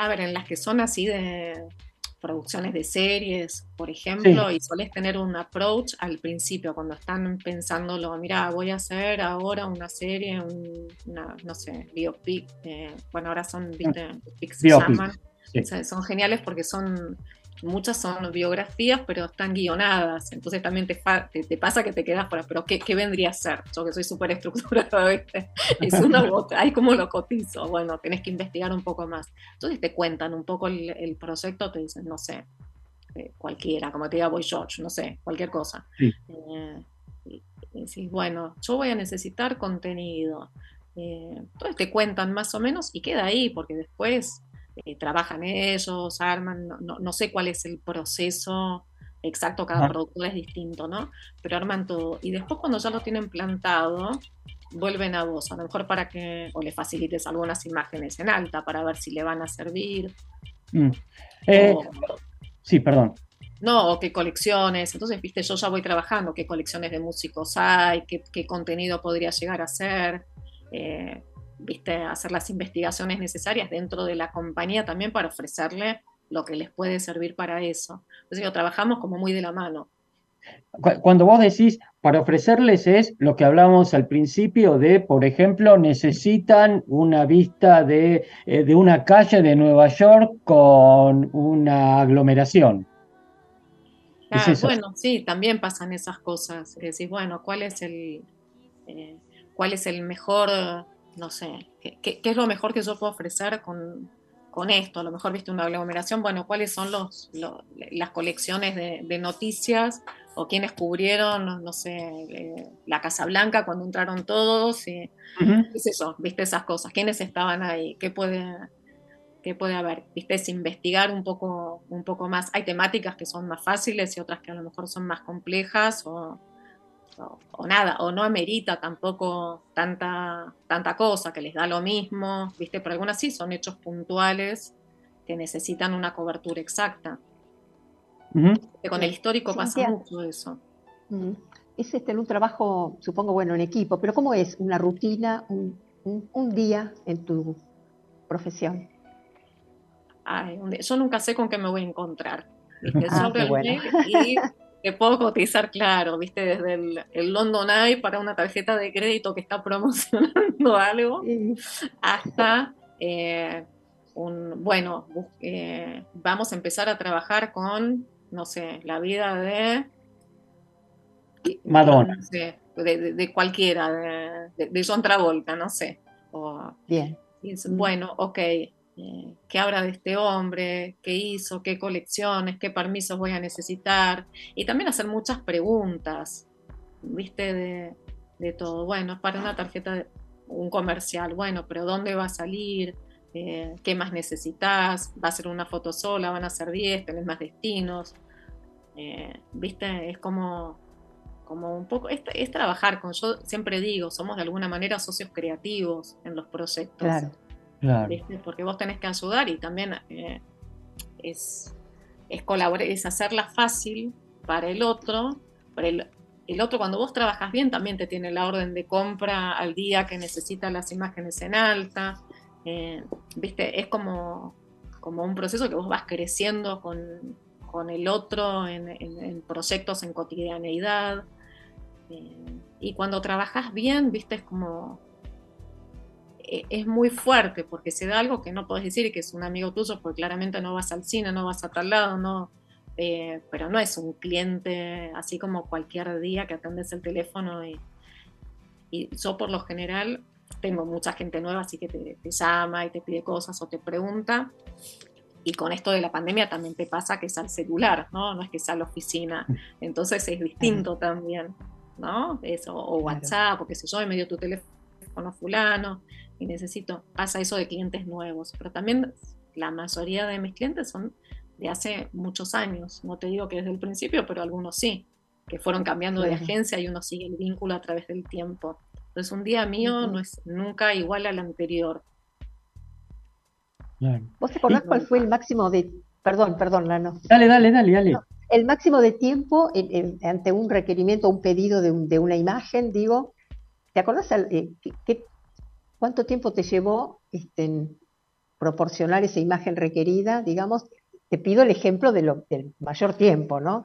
a ver, en las que son así de producciones de series, por ejemplo, y sueles tener un approach al principio, cuando están pensándolo, mira, voy a hacer ahora una serie, una, no sé, biopic, eh, bueno, ahora son, viste, se llaman, son geniales porque son muchas son biografías, pero están guionadas, entonces también te, te, pasa que te quedas fuera, pero ¿qué, ¿qué, vendría a ser? Yo que soy súper estructurada, *laughs* ¿viste? Es una bota, ahí como lo cotizo, bueno, tenés que investigar un poco más. Entonces te cuentan un poco el, proyecto, te dicen, no sé, eh, cualquiera, como te diga Boy George, no sé, cualquier cosa. Eh, y, decís, bueno, yo voy a necesitar contenido. Eh, entonces te cuentan más o menos y queda ahí, porque después eh, trabajan ellos, arman, no, sé cuál es el proceso exacto, cada productor es distinto, ¿no? Pero arman todo. Y después cuando ya lo tienen plantado, vuelven a vos, a lo mejor para que o le facilites algunas imágenes en alta para ver si le van a servir. Mm. Eh, sí, perdón. No, o qué colecciones. Entonces, viste, yo ya voy trabajando qué colecciones de músicos hay, qué, qué contenido podría llegar a ser. Eh, viste, hacer las investigaciones necesarias dentro de la compañía también para ofrecerle lo que les puede servir para eso. Entonces, trabajamos como muy de la mano. Cuando vos decís para ofrecerles es lo que hablábamos al principio de, por ejemplo, necesitan una vista de, eh, de una calle de Nueva York con una aglomeración. Ah, bueno, sí, también pasan esas cosas. Es decir, bueno, ¿cuál es el, eh, cuál es el mejor no sé, ¿qué, es lo mejor que yo puedo ofrecer con, esto? A lo mejor viste una aglomeración, bueno, ¿cuáles son los, las colecciones de, noticias o quiénes cubrieron, no, sé, eh, la Casa Blanca cuando entraron todos? Y, ¿Qué es eso? ¿Viste esas cosas? ¿Quiénes estaban ahí? ¿Qué puede, qué puede haber? ¿Viste? Es investigar un poco, un poco más. Hay temáticas que son más fáciles y otras que a lo mejor son más complejas o o, nada, o no amerita tampoco tanta, tanta cosa, que les da lo mismo, ¿viste? Pero algunas sí son hechos puntuales que necesitan una cobertura exacta. Con el histórico pasa mucho eso. Es este, un trabajo, supongo, bueno, en equipo, pero ¿cómo es una rutina, un, día en tu profesión? yo nunca sé con qué me voy a encontrar. *laughs* Ah, y te puedo cotizar, claro, viste, desde el, London Eye para una tarjeta de crédito que está *laughs* promocionando algo, hasta eh, un, bueno, eh, vamos a empezar a trabajar con, no sé, la vida de... Madonna. de, cualquiera, de, de, John Travolta, no sé. Bien. bueno, ok, eh, qué habrá de este hombre, qué hizo, qué colecciones, qué permisos voy a necesitar, y también hacer muchas preguntas, viste, de, todo. Bueno, para una tarjeta, de, un comercial, bueno, pero ¿dónde va a salir? Eh, ¿Qué más necesitas? ¿Va a ser una foto sola? ¿Van a ser 10? ¿Tenés más destinos? Eh, viste, es como, como un poco, es, trabajar con, yo siempre digo, somos de alguna manera socios creativos en los proyectos. Claro. Porque vos tenés que ayudar y también eh, es, es colaborar, es hacerla fácil para el otro. Para el, otro, cuando vos trabajas bien, también te tiene la orden de compra al día que necesita las imágenes en alta. Eh, ¿Viste? Es como, como un proceso que vos vas creciendo con, con el otro en, proyectos en cotidianeidad. Eh, y cuando trabajas bien, viste, es como es muy fuerte porque se da algo que no podés decir que es un amigo tuyo porque claramente no vas al cine, no vas a tal lado, no, eh, pero no es un cliente así como cualquier día que atendes el teléfono y, yo por lo general tengo mucha gente nueva así que te, llama y te pide cosas o te pregunta. Y con esto de la pandemia también te pasa que es al celular, ¿no? No es que sea a la oficina, entonces es distinto también, ¿no? Eso, o WhatsApp, o qué sé yo, medio tu teléfono teléfono fulano y necesito, pasa eso de clientes nuevos, pero también la mayoría de mis clientes son de hace muchos años, no te digo que desde el principio, pero algunos sí, que fueron cambiando de agencia y uno sigue el vínculo a través del tiempo. Entonces un día mío no es nunca igual al anterior. ¿Vos te acordás cuál fue el máximo de... Perdón, perdón, Lano. Dale, dale, dale, dale. el máximo de tiempo ante un requerimiento, un pedido de, de una imagen, digo, ¿te acordás eh, cuánto tiempo te llevó este, proporcionar esa imagen requerida? Digamos, te pido el ejemplo de lo, del mayor tiempo, ¿no?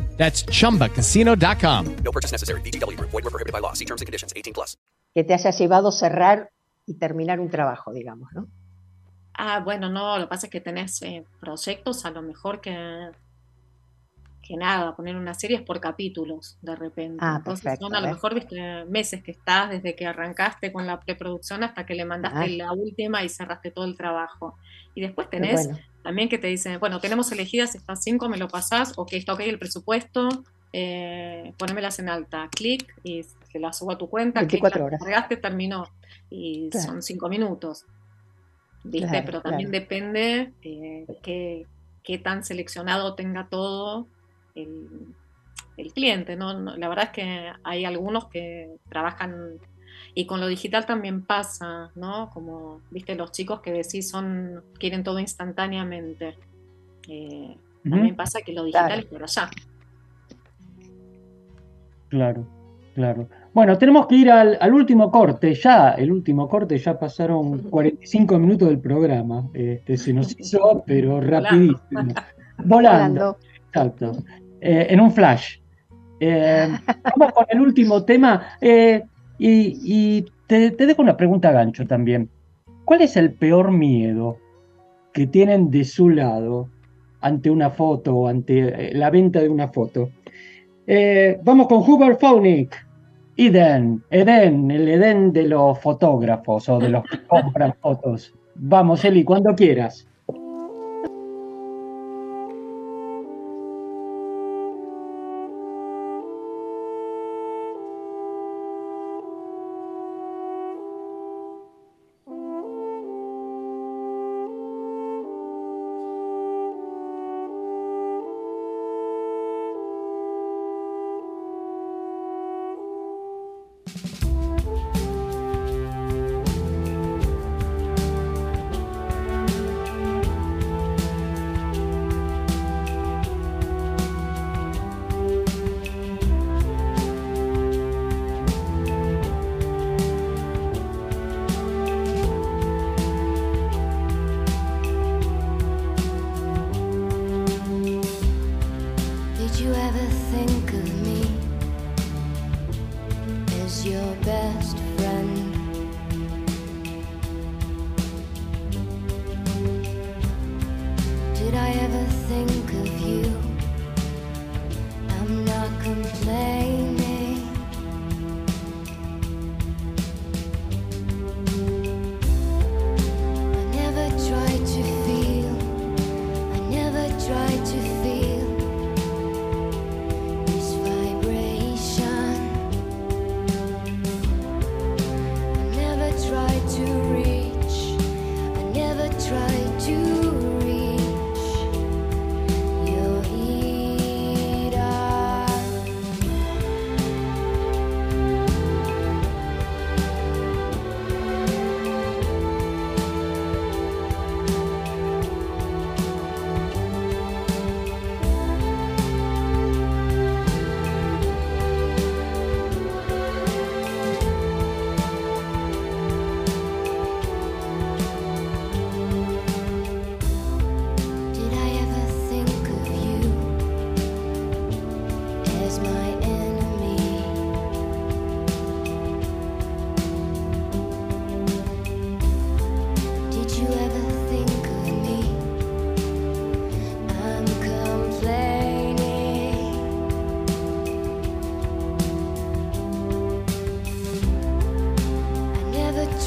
That's chumbacasino.com. No purchase necessary. BGW. Void were prohibited by law. See terms and conditions. 18 plus. Que te haya llevado cerrar y terminar un trabajo, digamos, ¿no? Ah, bueno, no, lo que pasa es que tenés eh, proyectos a lo mejor que, que nada, poner una serie es por capítulos de repente. Ah, Entonces perfecto, son a lo mejor viste, meses que estás desde que arrancaste con la preproducción hasta que le mandaste Ah. la última y cerraste todo el trabajo. Y después tenés bueno. también que te dicen, bueno, tenemos elegidas estas cinco, me lo pasás, ok, está ok el presupuesto, eh, ponémelas en alta, clic y se las subo a tu cuenta, clic, 24 las horas. cargaste, terminó. Y Claro. son cinco minutos. ¿Viste? Claro, Pero también claro. depende eh, qué, qué tan seleccionado tenga todo el, el cliente, ¿no? La verdad es que hay algunos que trabajan y con lo digital también pasa, ¿no? Como, viste, los chicos que decís son, quieren todo instantáneamente. Eh. También pasa que lo digital Claro. es por allá. Claro, claro. Bueno, tenemos que ir al, al último corte, ya, el último corte, ya pasaron 45 minutos del programa. Este, se nos *laughs* hizo, pero rapidísimo. Volando. Exacto. Eh, en un flash. Eh, *laughs* vamos con el último tema. eh, y y te, te dejo una pregunta gancho también. ¿Cuál es el peor miedo que tienen de su lado ante una foto o ante la venta de una foto? Vamos con Hubert Phonic. Eden, Eden, el Edén de los fotógrafos o de los que compran fotos. Vamos, Eli, cuando quieras.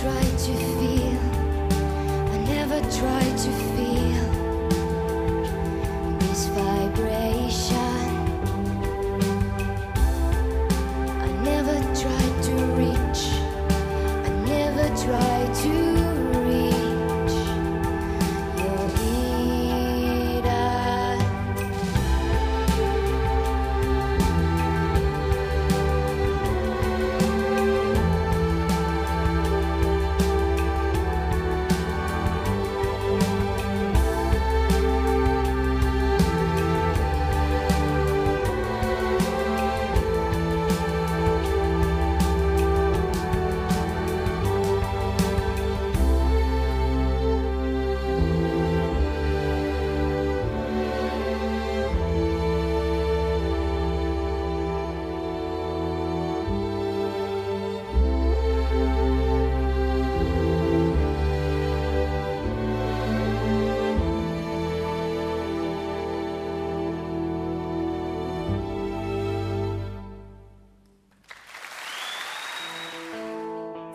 tried to feel, I never tried to feel.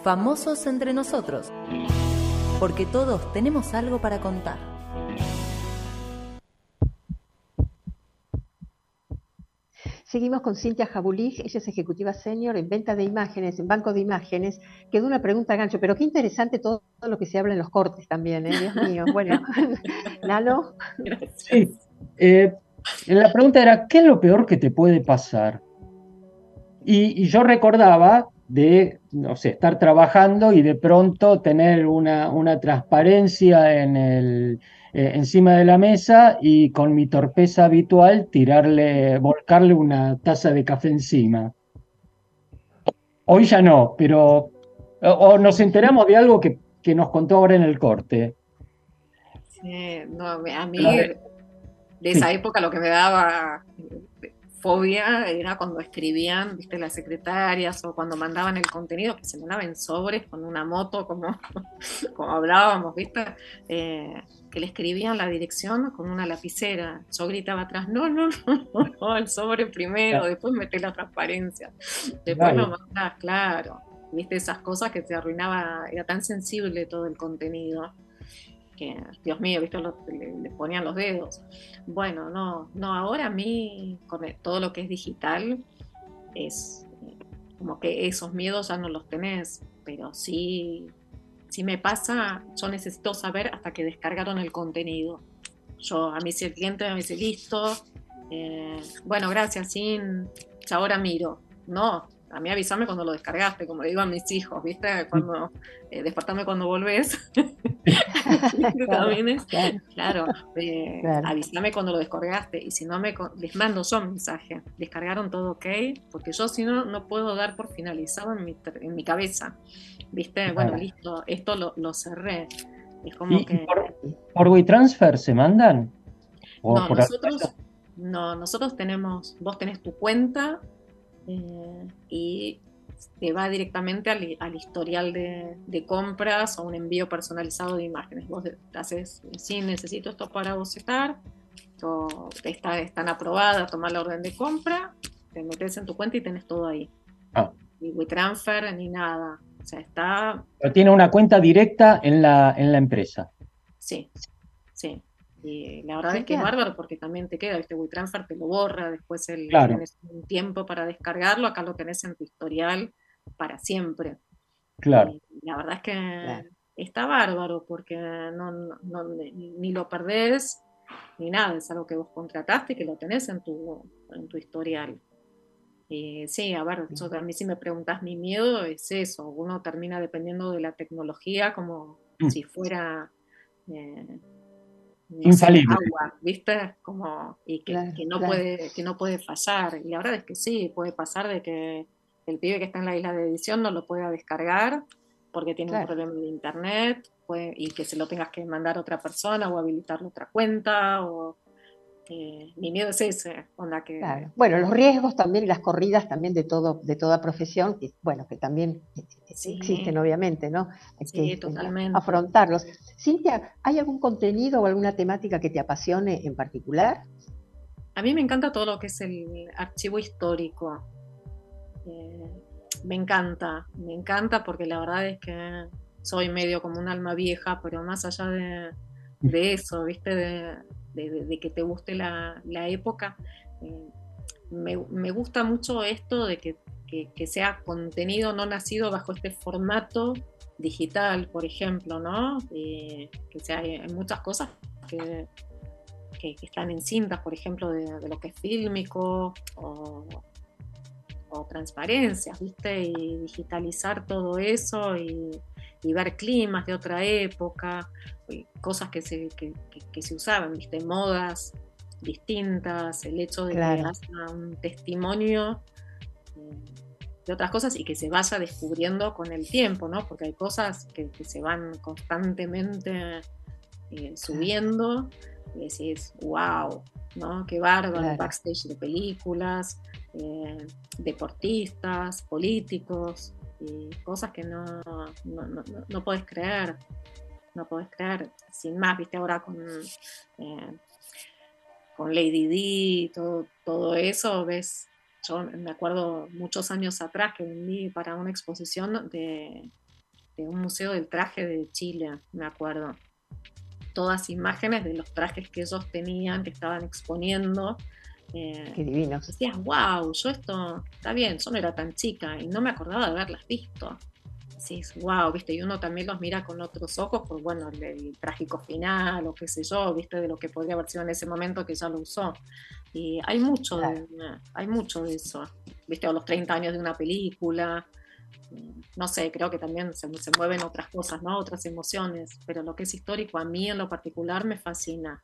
Famosos entre nosotros, porque todos tenemos algo para contar. Seguimos con Cintia Jabulig, ella es ejecutiva senior en venta de imágenes, en banco de imágenes. Quedó una pregunta gancho, pero qué interesante todo lo que se habla en los cortes también, ¿eh? Dios mío. Bueno, *laughs* Lalo. Sí. Eh, la pregunta era, ¿qué es lo peor que te puede pasar? Y, y yo recordaba de, no sé, estar trabajando y de pronto tener una, una transparencia en el, eh, encima de la mesa y con mi torpeza habitual tirarle, volcarle una taza de café encima. Hoy ya no, pero o, nos enteramos de algo que, que, nos contó ahora en el corte. Sí, no, a mí de esa época lo que me daba fobia era cuando escribían, viste, las secretarias o cuando mandaban el contenido, que se mandaban sobres con una moto, como, *laughs* como hablábamos, viste, eh, que le escribían la dirección con una lapicera. Yo gritaba atrás, no, no, no, *laughs* el sobre primero, después mete la transparencia, después lo mandás, claro, viste, esas cosas que te arruinaba, era tan sensible todo el contenido. Dios mío, ¿viste? le, ponían los dedos. Bueno, no, no, ahora a mí, con todo lo que es digital, es eh, como que esos miedos ya no los tenés, pero sí, sí me pasa, yo necesito saber hasta que descargaron el contenido. Yo, a mí si el cliente me dice, listo, eh, bueno, gracias, sin, ahora miro. No, a mí avísame cuando lo descargaste, como le digo a mis hijos, ¿viste? Cuando, eh, despertame cuando volvés. *laughs* *laughs* claro, eh, avísame cuando lo descargaste. Y si no, me les mando yo un mensaje. ¿Descargaron todo ok? Porque yo si no, no puedo dar por finalizado en mi, en mi cabeza. ¿Viste? Bueno, listo, esto lo, lo cerré. Es como que... por, por WeTransfer se mandan? no, nosotros, no, nosotros tenemos, vos tenés tu cuenta eh, y te va directamente al, historial de, compras o un envío personalizado de imágenes. Vos haces, sí, necesito esto para vos estar, está, están aprobadas, tomar la orden de compra, te metes en tu cuenta y tenés todo ahí. Ah. Ni WeTransfer ni nada. O sea, está... Pero tiene una cuenta directa en la, en la empresa. Sí, sí. Y la verdad es que es bárbaro porque también te queda, este WeTransfer te lo borra, después el, tienes un tiempo para descargarlo, acá lo tenés en tu historial para siempre. Claro. la verdad es que está bárbaro porque no, no, ni lo perdés ni nada, es algo que vos contrataste y que lo tenés en tu, en tu historial. Y sí, a ver, a mí si me preguntas mi miedo es eso, uno termina dependiendo de la tecnología como mm. si fuera... Eh, infalible. Agua, ¿viste? Como, y que, no puede, que no puede fallar. Y la verdad es que sí, puede pasar de que el pibe que está en la isla de edición no lo pueda descargar porque tiene un problema de internet y que se lo tengas que mandar a otra persona o habilitarle otra cuenta o eh, mi miedo es ese, onda que... Bueno, los riesgos también y las corridas también de todo, de toda profesión, que, bueno, que también existen obviamente, ¿no? Hay sí, que este, totalmente. afrontarlos. Cintia, ¿hay algún contenido o alguna temática que te apasione en particular? A mí me encanta todo lo que es el archivo histórico. Eh, me encanta, me encanta porque la verdad es que soy medio como un alma vieja, pero más allá de, de eso, ¿viste? De, de, que te guste la, época. Eh, me, gusta mucho esto de que, sea contenido no nacido bajo este formato digital, por ejemplo, ¿no? Eh, que sea, hay muchas cosas que, están en cintas, por ejemplo, de, lo que es fílmico o, o transparencias, ¿viste? Y digitalizar todo eso y, y ver climas de otra época, cosas que se, que, se usaban, ¿viste? modas distintas, el hecho de que haya un testimonio eh, de otras cosas y que se vaya descubriendo con el tiempo, ¿no? Porque hay cosas que, se van constantemente eh, subiendo y decís, wow, ¿no? Qué bárbaro, backstage de películas, eh, deportistas, políticos, y cosas que no, no, no, no podés creer, no podés creer, sin más, viste ahora con, eh, con Lady D, todo, todo eso, ves, yo me acuerdo muchos años atrás que vendí para una exposición de, este, un museo del traje de Chile, me acuerdo. Todas imágenes de los trajes que ellos tenían, que estaban exponiendo. Eh, Qué divinos. Decías, wow, yo esto, está bien, yo no era tan chica y no me acordaba de haberlas visto. Decís, wow, viste, y uno también los mira con otros ojos por, bueno, el, trágico final o qué sé yo, viste, de lo que podría haber sido en ese momento que ya lo usó. Y hay mucho, de, hay mucho de eso, viste, a los 30 años de una película, no sé, creo que también se, se, mueven otras cosas, ¿no? Otras emociones, pero lo que es histórico a mí en lo particular me fascina.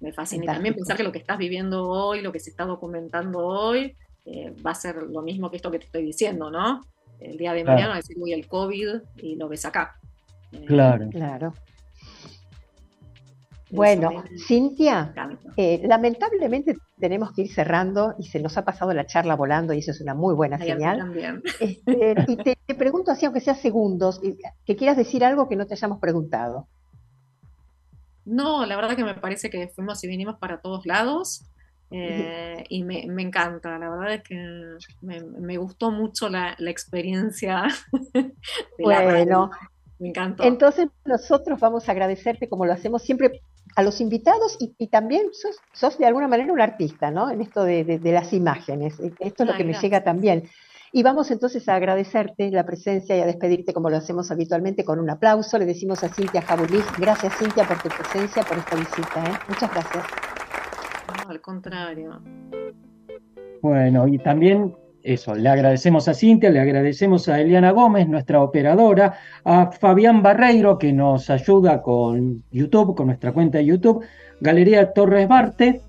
Me fascina. Y también pensar que lo que estás viviendo hoy, lo que se está documentando hoy, eh, va a ser lo mismo que esto que te estoy diciendo, ¿no? El día de mañana va a decir, uy, el COVID y lo ves acá. Eh, claro. Claro. Bueno, Cintia, eh, lamentablemente tenemos que ir cerrando y se nos ha pasado la charla volando y eso es una muy buena señal. Este, y te, pregunto así, aunque sea segundos, que quieras decir algo que no te hayamos preguntado. No, la verdad que me parece que fuimos y vinimos para todos lados eh, y me, encanta, la verdad es que me, gustó mucho la, experiencia. *laughs* bueno, me encantó. Entonces nosotros vamos a agradecerte como lo hacemos siempre a los invitados y, también sos, de alguna manera un artista, ¿no? En esto de, las imágenes. Esto es lo que me llega también. Y vamos entonces a agradecerte la presencia y a despedirte como lo hacemos habitualmente con un aplauso. Le decimos a Cintia Jabulis, gracias Cintia por tu presencia, por esta visita. ¿eh? Muchas gracias. No, al contrario. Bueno, y también eso, le agradecemos a Cintia, le agradecemos a Eliana Gómez, nuestra operadora, a Fabián Barreiro, que nos ayuda con YouTube, con nuestra cuenta de YouTube, Galería Torres Barte,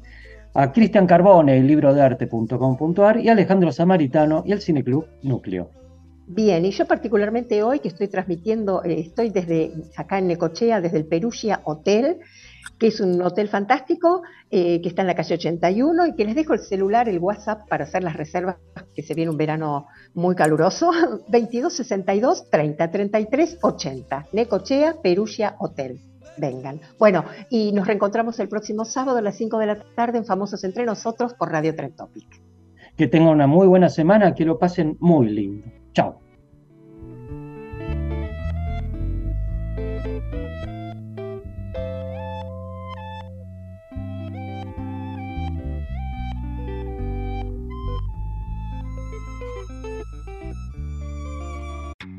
a Cristian Carbone, el libro de arte.com.ar, y a Alejandro Samaritano y el Cineclub Núcleo. Bien, y yo particularmente hoy que estoy transmitiendo, eh, estoy desde acá en Necochea, desde el Perugia Hotel, que es un hotel fantástico eh, que está en la calle 81 y que les dejo el celular, el WhatsApp para hacer las reservas, que se viene un verano muy caluroso, 2262 30 33 80, Necochea, Perugia Hotel. Vengan. Bueno, y nos reencontramos el próximo sábado a las 5 de la tarde en Famosos Entre Nosotros por Radio Trentopic. Que tengan una muy buena semana, que lo pasen muy lindo. Chao.